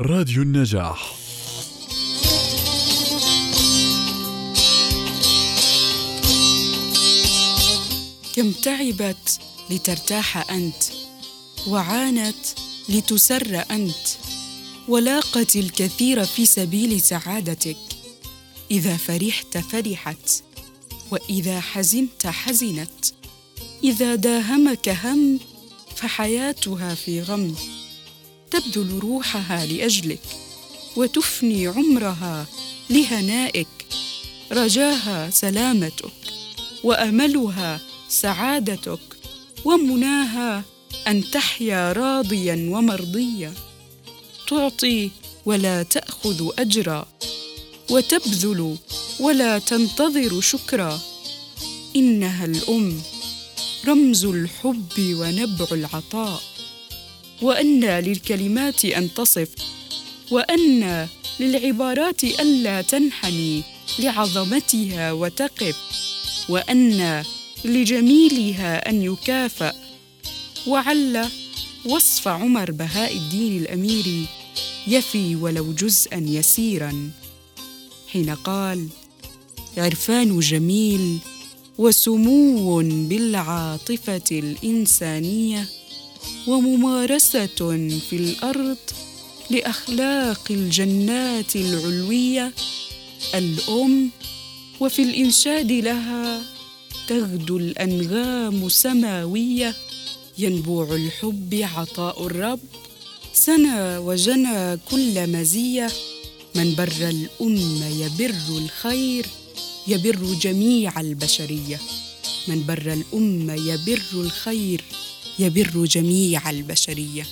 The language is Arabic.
راديو النجاح. كم تعبت لترتاح أنت وعانت لتسر أنت ولاقت الكثير في سبيل سعادتك. إذا فرحت فرحت وإذا حزنت حزنت. إذا داهمك هم فحياتها في غم. تبذل روحها لأجلك وتفني عمرها لهنائك. رجاها سلامتك وأملها سعادتك ومناها أن تحيا راضيا ومرضيا. تعطي ولا تأخذ أجرا وتبذل ولا تنتظر شكرا. إنها الأم رمز الحب ونبع العطاء. وانى للكلمات أن تصف وانى للعبارات الا تنحني لعظمتها وتقف وانى لجميلها أن يكافأ وعل وصف عمر بهاء الدين الاميري يفي ولو جزءا يسيرا. حين قال عرفان جميل وسمو بالعاطفة الإنسانية. وممارسة في الأرض لأخلاق الجنات العلوية الأم وفي الإنشاد لها تغدو الأنغام سماوية ينبوع الحب عطاء الرب سنى وجنى كل مزية من بر الأم يبر الخير يبر جميع البشرية من بر الأم يبر الخير. يبر جميع البشرية.